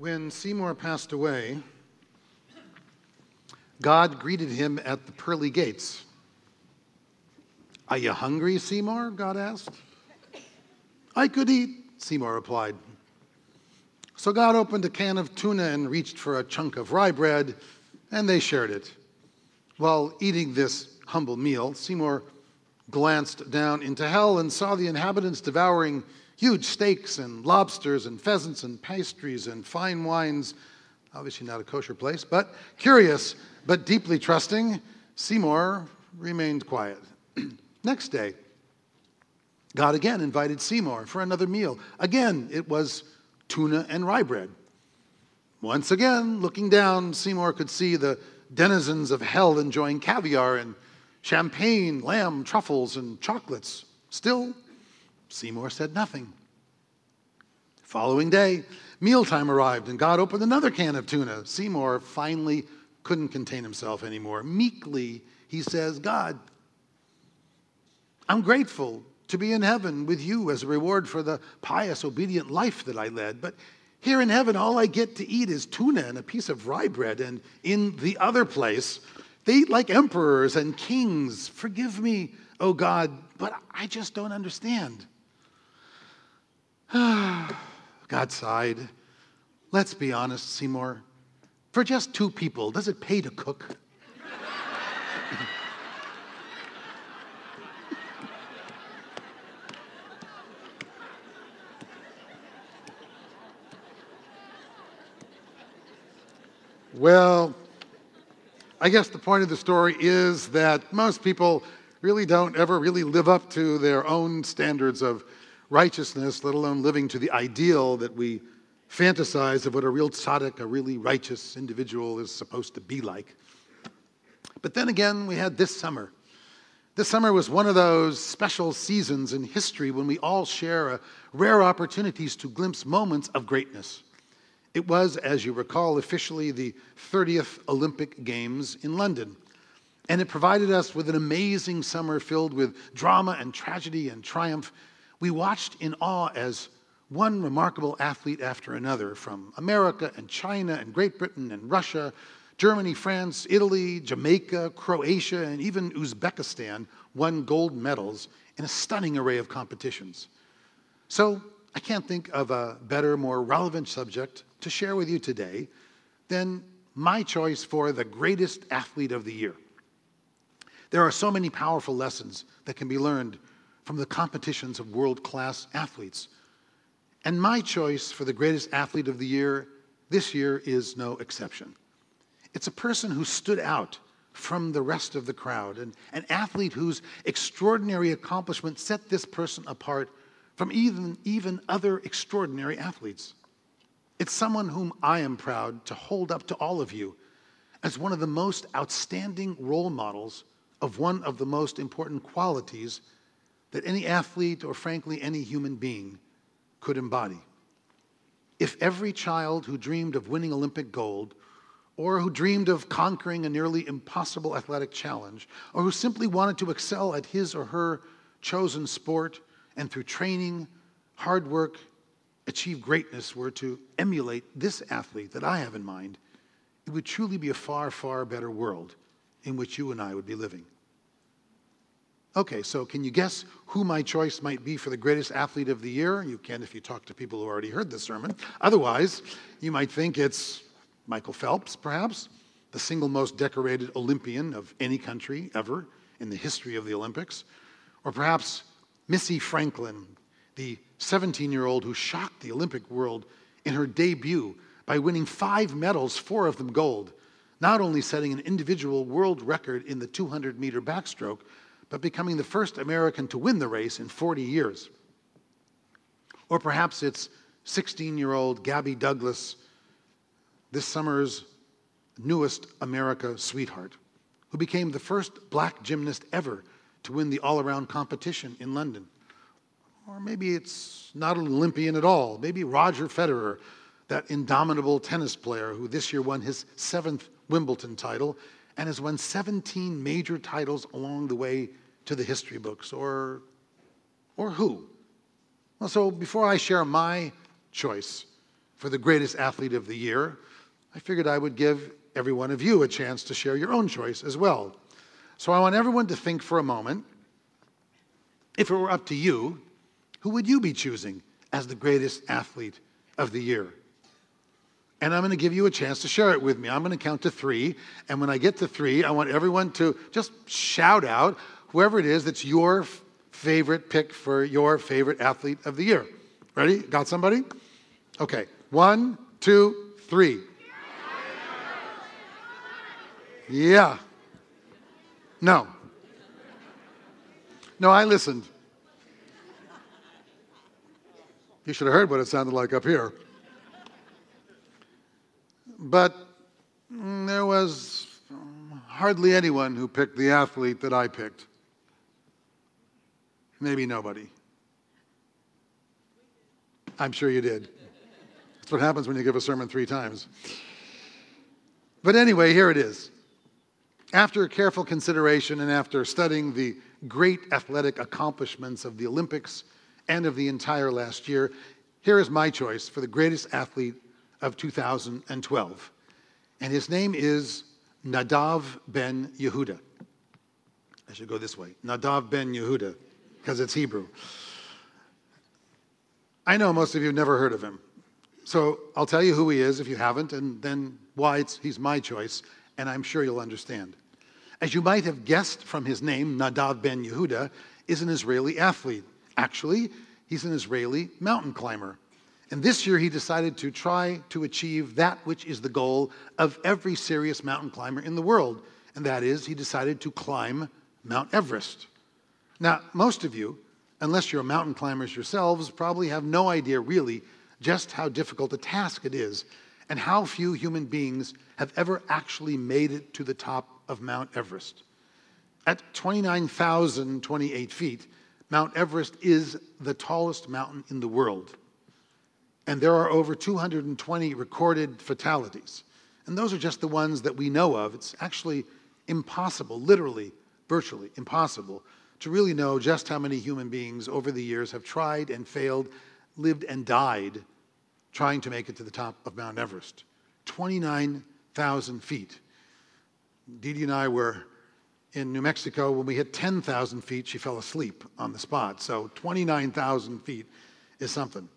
When Seymour passed away, God greeted him at the pearly gates. Are you hungry, Seymour? God asked. I could eat, Seymour replied. So God opened a can of tuna and reached for a chunk of rye bread, and they shared it. While eating this humble meal, Seymour glanced down into hell and saw the inhabitants devouring huge steaks and lobsters and pheasants and pastries and fine wines. Obviously, not a kosher place, but curious but deeply trusting, Seymour remained quiet. Next day, God again invited Seymour for another meal. Again, it was tuna and rye bread. Once again, looking down, Seymour could see the denizens of hell enjoying caviar and champagne, lamb, truffles, and chocolates. Still, Seymour said nothing. Following day, mealtime arrived, and God opened another can of tuna. Seymour finally couldn't contain himself anymore. Meekly, he says, God, I'm grateful to be in heaven with you as a reward for the pious, obedient life that I led. But here in heaven, all I get to eat is tuna and a piece of rye bread. And in the other place, they eat like emperors and kings. Forgive me, oh God, but I just don't understand. God sighed. Let's be honest, Seymour. For just two people, does it pay to cook? well, I guess the point of the story is that most people really don't ever really live up to their own standards of righteousness, let alone living to the ideal that we fantasize of what a real tzaddik, a really righteous individual, is supposed to be like. But then again, we had this summer. This summer was one of those special seasons in history when we all share rare opportunities to glimpse moments of greatness. It was, as you recall, officially the 30th Olympic Games in London. And it provided us with an amazing summer filled with drama and tragedy and triumph we watched in awe as one remarkable athlete after another from America and China and Great Britain and Russia, Germany, France, Italy, Jamaica, Croatia, and even Uzbekistan won gold medals in a stunning array of competitions. So I can't think of a better, more relevant subject to share with you today than my choice for the greatest athlete of the year. There are so many powerful lessons that can be learned from the competitions of world class athletes. And my choice for the greatest athlete of the year this year is no exception. It's a person who stood out from the rest of the crowd, and an athlete whose extraordinary accomplishment set this person apart from even, even other extraordinary athletes. It's someone whom I am proud to hold up to all of you as one of the most outstanding role models of one of the most important qualities that any athlete or, frankly, any human being could embody. If every child who dreamed of winning Olympic gold, or who dreamed of conquering a nearly impossible athletic challenge, or who simply wanted to excel at his or her chosen sport and through training, hard work, achieve greatness were to emulate this athlete that I have in mind, it would truly be a far, far better world in which you and I would be living. Okay, so can you guess who my choice might be for the greatest athlete of the year? You can if you talk to people who already heard the sermon. Otherwise, you might think it's Michael Phelps, perhaps, the single most decorated Olympian of any country ever in the history of the Olympics. Or perhaps Missy Franklin, the 17 year old who shocked the Olympic world in her debut by winning five medals, four of them gold, not only setting an individual world record in the 200 meter backstroke, but becoming the first American to win the race in 40 years. Or perhaps it's 16 year old Gabby Douglas, this summer's newest America sweetheart, who became the first black gymnast ever to win the all around competition in London. Or maybe it's not an Olympian at all. Maybe Roger Federer, that indomitable tennis player who this year won his seventh Wimbledon title and has won 17 major titles along the way to the history books, or, or who? Well, so before I share my choice for the greatest athlete of the year, I figured I would give every one of you a chance to share your own choice as well. So I want everyone to think for a moment if it were up to you, who would you be choosing as the greatest athlete of the year? And I'm going to give you a chance to share it with me. I'm going to count to three. And when I get to three, I want everyone to just shout out whoever it is that's your favorite pick for your favorite athlete of the year. Ready? Got somebody? Okay. One, two, three. Yeah. No. No, I listened. You should have heard what it sounded like up here. But there was hardly anyone who picked the athlete that I picked. Maybe nobody. I'm sure you did. That's what happens when you give a sermon three times. But anyway, here it is. After careful consideration and after studying the great athletic accomplishments of the Olympics and of the entire last year, here is my choice for the greatest athlete of 2012. And his name is Nadav ben Yehuda. I should go this way Nadav ben Yehuda, because it's Hebrew. I know most of you have never heard of him. So I'll tell you who he is if you haven't, and then why he's my choice, and I'm sure you'll understand. As you might have guessed from his name, Nadav ben Yehuda is an Israeli athlete. Actually, he's an Israeli mountain climber. And this year, he decided to try to achieve that which is the goal of every serious mountain climber in the world, and that is, he decided to climb Mount Everest. Now, most of you, unless you're mountain climbers yourselves, probably have no idea really just how difficult a task it is and how few human beings have ever actually made it to the top of Mount Everest. At 29,028 feet, Mount Everest is the tallest mountain in the world. And there are over 220 recorded fatalities. And those are just the ones that we know of. It's actually impossible, literally, virtually impossible, to really know just how many human beings over the years have tried and failed, lived and died trying to make it to the top of Mount Everest. 29,000 feet. Didi and I were in New Mexico. When we hit 10,000 feet, she fell asleep on the spot. So 29,000 feet is something.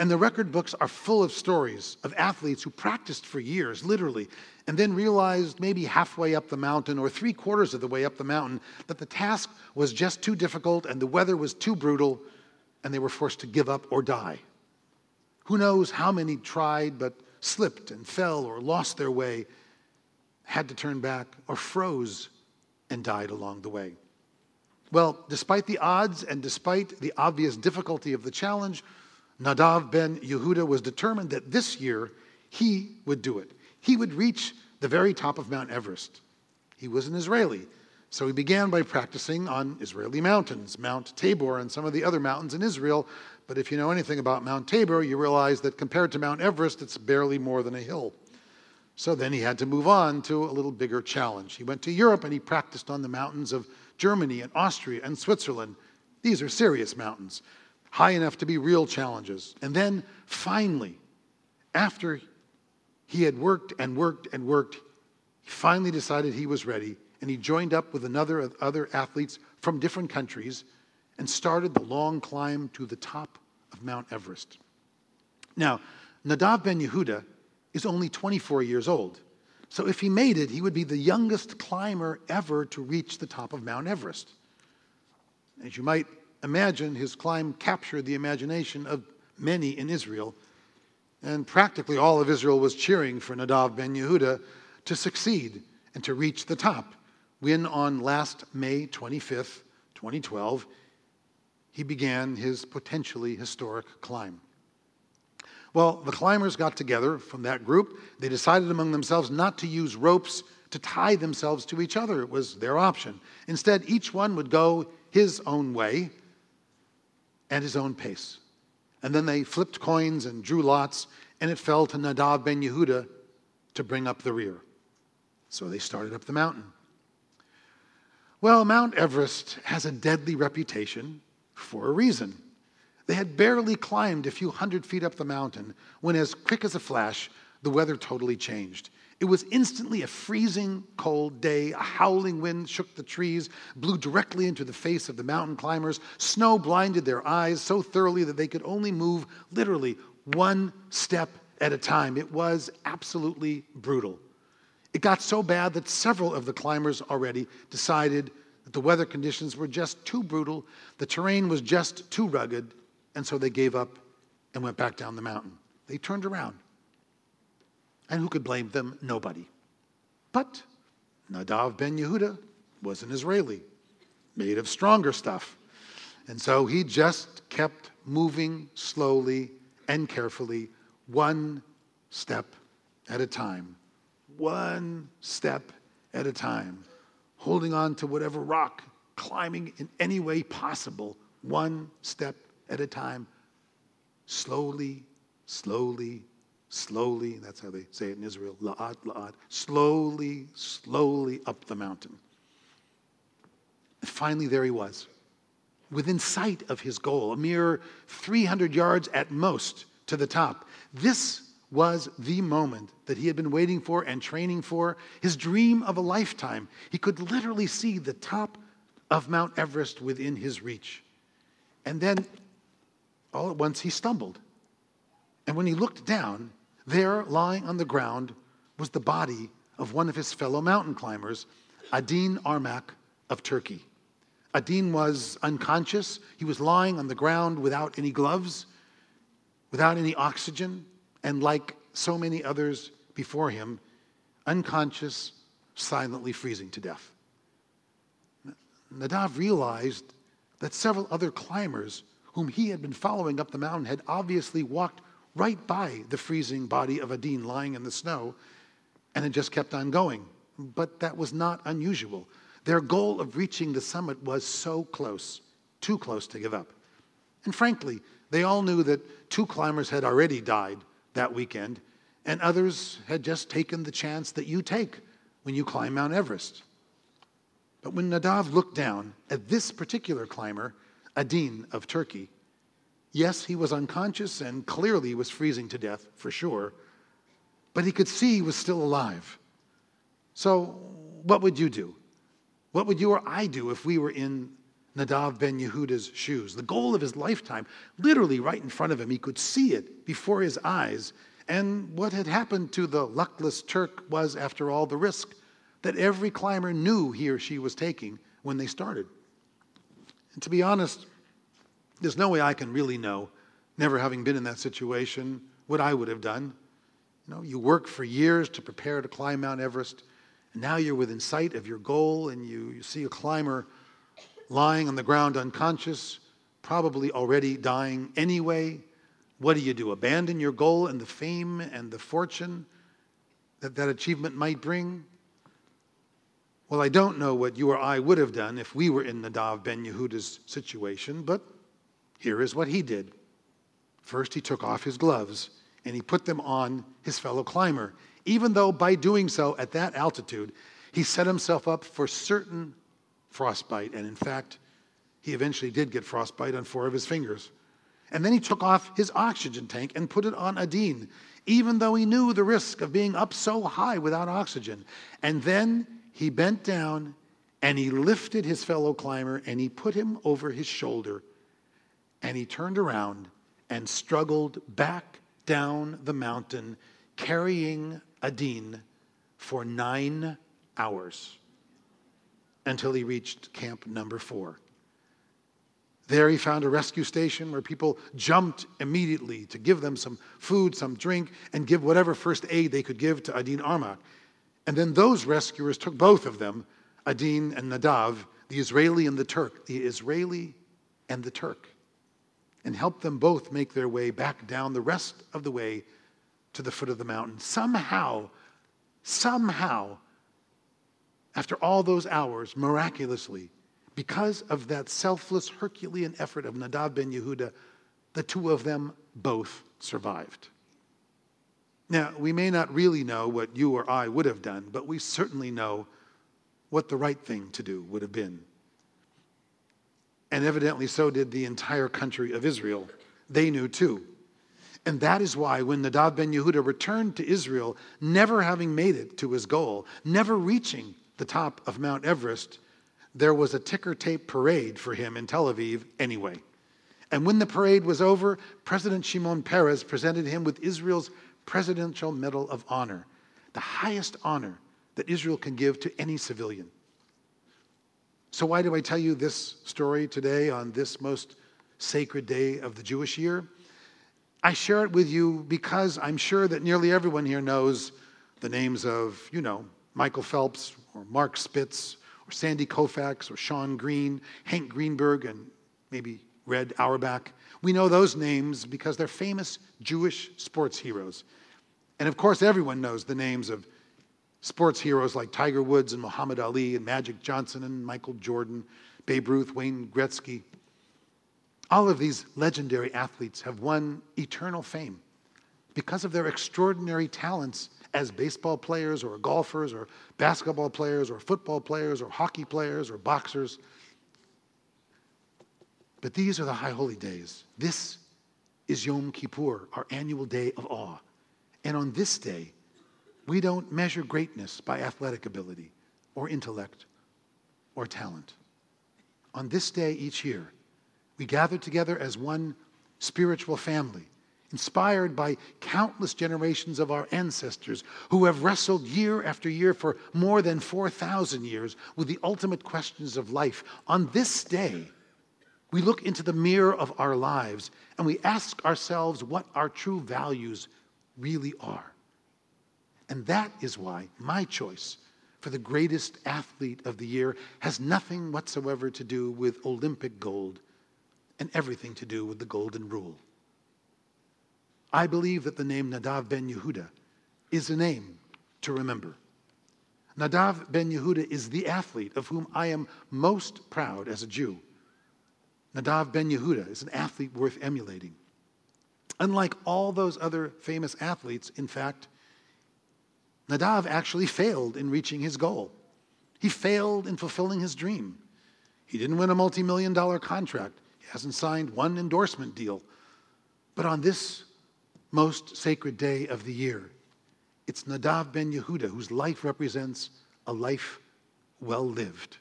And the record books are full of stories of athletes who practiced for years, literally, and then realized maybe halfway up the mountain or three quarters of the way up the mountain that the task was just too difficult and the weather was too brutal, and they were forced to give up or die. Who knows how many tried but slipped and fell or lost their way, had to turn back, or froze and died along the way. Well, despite the odds and despite the obvious difficulty of the challenge, Nadav ben Yehuda was determined that this year he would do it. He would reach the very top of Mount Everest. He was an Israeli, so he began by practicing on Israeli mountains, Mount Tabor and some of the other mountains in Israel. But if you know anything about Mount Tabor, you realize that compared to Mount Everest, it's barely more than a hill. So then he had to move on to a little bigger challenge. He went to Europe and he practiced on the mountains of Germany and Austria and Switzerland. These are serious mountains high enough to be real challenges. And then finally, after he had worked and worked and worked, he finally decided he was ready and he joined up with another of other athletes from different countries and started the long climb to the top of Mount Everest. Now, Nadav ben Yehuda is only 24 years old. So if he made it, he would be the youngest climber ever to reach the top of Mount Everest. As you might imagine his climb captured the imagination of many in Israel, and practically all of Israel was cheering for Nadav ben Yehuda to succeed and to reach the top. When on last May 25th, 2012, he began his potentially historic climb. Well, the climbers got together from that group. They decided among themselves not to use ropes to tie themselves to each other. It was their option. Instead, each one would go his own way at his own pace. And then they flipped coins and drew lots, and it fell to Nadav ben Yehuda to bring up the rear. So they started up the mountain. Well, Mount Everest has a deadly reputation for a reason. They had barely climbed a few hundred feet up the mountain when, as quick as a flash, the weather totally changed. It was instantly a freezing cold day. A howling wind shook the trees, blew directly into the face of the mountain climbers. Snow blinded their eyes so thoroughly that they could only move literally one step at a time. It was absolutely brutal. It got so bad that several of the climbers already decided that the weather conditions were just too brutal, the terrain was just too rugged, and so they gave up and went back down the mountain. They turned around. And who could blame them? Nobody. But Nadav ben Yehuda was an Israeli, made of stronger stuff. And so he just kept moving slowly and carefully, one step at a time. One step at a time. Holding on to whatever rock, climbing in any way possible, one step at a time. Slowly, slowly, slowly, that's how they say it in Israel, la'at, la'at, slowly, slowly up the mountain. And finally, there he was, within sight of his goal, a mere 300 yards at most to the top. This was the moment that he had been waiting for and training for, his dream of a lifetime. He could literally see the top of Mount Everest within his reach. And then, all at once, he stumbled. And when he looked down, there, lying on the ground, was the body of one of his fellow mountain climbers, Adin Armak of Turkey. Adin was unconscious. He was lying on the ground without any gloves, without any oxygen, and like so many others before him, unconscious, silently freezing to death. Nadav realized that several other climbers whom he had been following up the mountain had obviously walked right by the freezing body of Adin lying in the snow, and it just kept on going. But that was not unusual. Their goal of reaching the summit was so close, too close to give up. And frankly, they all knew that two climbers had already died that weekend, and others had just taken the chance that you take when you climb Mount Everest. But when Nadav looked down at this particular climber, Adin of Turkey, Yes, he was unconscious and clearly was freezing to death, for sure, but he could see he was still alive. So, what would you do? What would you or I do if we were in Nadav ben Yehuda's shoes? The goal of his lifetime, literally right in front of him, he could see it before his eyes. And what had happened to the luckless Turk was, after all, the risk that every climber knew he or she was taking when they started. And to be honest, there's no way I can really know, never having been in that situation, what I would have done. You know, you work for years to prepare to climb Mount Everest, and now you're within sight of your goal, and you, you see a climber lying on the ground unconscious, probably already dying anyway. What do you do? Abandon your goal and the fame and the fortune that that achievement might bring? Well, I don't know what you or I would have done if we were in Nadav ben Yehuda's situation, but here is what he did. First, he took off his gloves and he put them on his fellow climber, even though by doing so at that altitude, he set himself up for certain frostbite. And in fact, he eventually did get frostbite on four of his fingers. And then he took off his oxygen tank and put it on Adin, even though he knew the risk of being up so high without oxygen. And then he bent down and he lifted his fellow climber and he put him over his shoulder and he turned around and struggled back down the mountain carrying Adin for nine hours until he reached camp number four. There he found a rescue station where people jumped immediately to give them some food, some drink, and give whatever first aid they could give to Adin Armak. And then those rescuers took both of them, Adin and Nadav, the Israeli and the Turk, the Israeli and the Turk and help them both make their way back down the rest of the way to the foot of the mountain. Somehow, somehow, after all those hours, miraculously, because of that selfless Herculean effort of Nadav ben Yehuda, the two of them both survived. Now, we may not really know what you or I would have done, but we certainly know what the right thing to do would have been. And evidently, so did the entire country of Israel. They knew too. And that is why, when Nadav ben Yehuda returned to Israel, never having made it to his goal, never reaching the top of Mount Everest, there was a ticker tape parade for him in Tel Aviv anyway. And when the parade was over, President Shimon Peres presented him with Israel's Presidential Medal of Honor, the highest honor that Israel can give to any civilian. So, why do I tell you this story today on this most sacred day of the Jewish year? I share it with you because I'm sure that nearly everyone here knows the names of, you know, Michael Phelps or Mark Spitz or Sandy Koufax or Shawn Green, Hank Greenberg, and maybe Red Auerbach. We know those names because they're famous Jewish sports heroes. And of course, everyone knows the names of sports heroes like Tiger Woods and Muhammad Ali and Magic Johnson and Michael Jordan, Babe Ruth, Wayne Gretzky. All of these legendary athletes have won eternal fame because of their extraordinary talents as baseball players or golfers or basketball players or football players or hockey players or boxers. But these are the high holy days. This is Yom Kippur, our annual day of awe. And on this day, we don't measure greatness by athletic ability or intellect or talent. On this day each year, we gather together as one spiritual family, inspired by countless generations of our ancestors who have wrestled year after year for more than 4,000 years with the ultimate questions of life. On this day, we look into the mirror of our lives and we ask ourselves what our true values really are. And that is why my choice for the greatest athlete of the year has nothing whatsoever to do with Olympic gold and everything to do with the Golden Rule. I believe that the name Nadav ben Yehuda is a name to remember. Nadav ben Yehuda is the athlete of whom I am most proud as a Jew. Nadav ben Yehuda is an athlete worth emulating. Unlike all those other famous athletes, in fact, Nadav actually failed in reaching his goal. He failed in fulfilling his dream. He didn't win a multi million dollar contract, he hasn't signed one endorsement deal. But on this most sacred day of the year, it's Nadav ben Yehuda whose life represents a life well lived,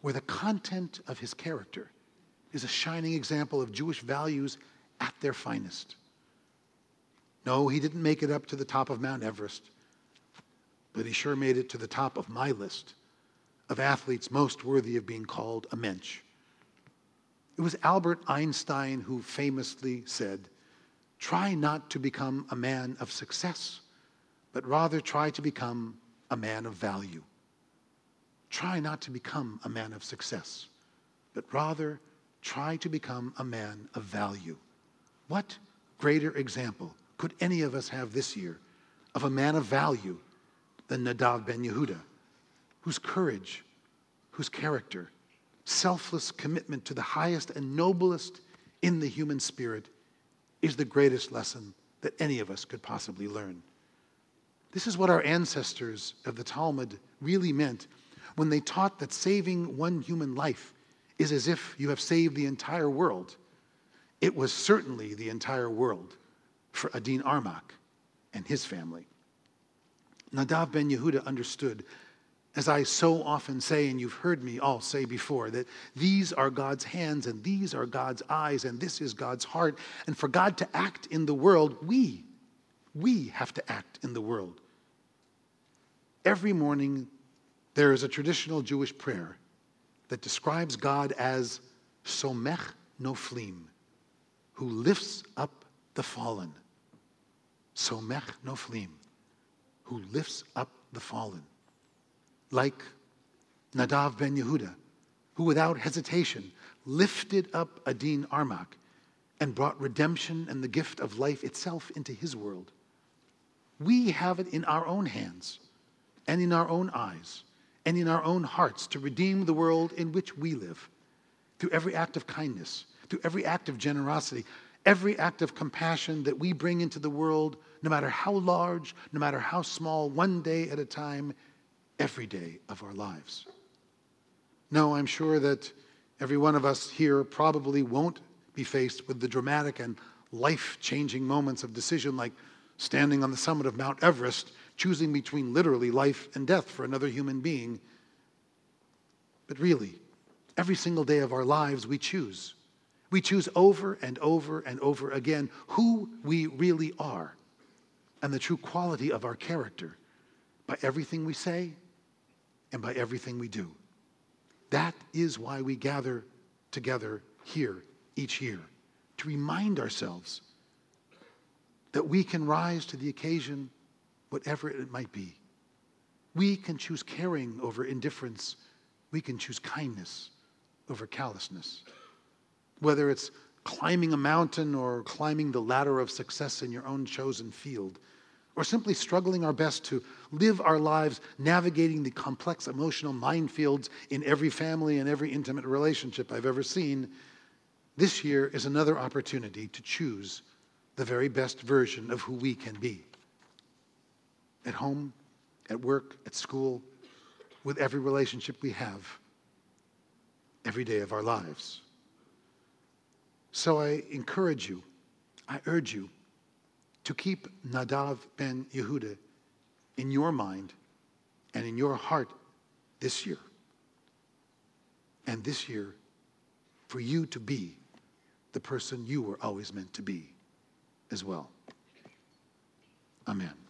where the content of his character is a shining example of Jewish values at their finest. No, he didn't make it up to the top of Mount Everest but he sure made it to the top of my list of athletes most worthy of being called a mensch. It was Albert Einstein who famously said, Try not to become a man of success, but rather try to become a man of value. Try not to become a man of success, but rather try to become a man of value. What greater example could any of us have this year of a man of value than Nadav ben Yehuda, whose courage, whose character, selfless commitment to the highest and noblest in the human spirit is the greatest lesson that any of us could possibly learn. This is what our ancestors of the Talmud really meant when they taught that saving one human life is as if you have saved the entire world. It was certainly the entire world for Adin Armak and his family. Nadav ben Yehuda understood, as I so often say, and you've heard me all say before, that these are God's hands and these are God's eyes and this is God's heart. And for God to act in the world, we, we have to act in the world. Every morning, there is a traditional Jewish prayer that describes God as Somech Noflim, who lifts up the fallen. Somech Noflim who lifts up the fallen. Like Nadav ben Yehuda, who without hesitation lifted up Adin Armak and brought redemption and the gift of life itself into his world. We have it in our own hands and in our own eyes and in our own hearts to redeem the world in which we live through every act of kindness, through every act of generosity, every act of compassion that we bring into the world no matter how large, no matter how small, one day at a time, every day of our lives. No, I'm sure that Every one of us here probably won't be faced with the dramatic and life changing moments of decision like standing on the summit of Mount Everest, choosing between literally life and death for another human being. But really, every single day of our lives, we choose. We choose over and over and over again who we really are and the true quality of our character by everything we say and by everything we do. That is why we gather together here each year to remind ourselves that we can rise to the occasion, whatever it might be. We can choose caring over indifference. We can choose kindness over callousness. Whether it's climbing a mountain or climbing the ladder of success in your own chosen field, or simply struggling our best to live our lives navigating the complex emotional minefields in every family and every intimate relationship I've ever seen, this year is another opportunity to choose the very best version of who we can be. At home, at work, at school, with every relationship we have, every day of our lives. So I encourage you, I urge you to keep Nadav ben Yehuda in your mind and in your heart this year. And this year, for you to be the person you were always meant to be as well. Amen.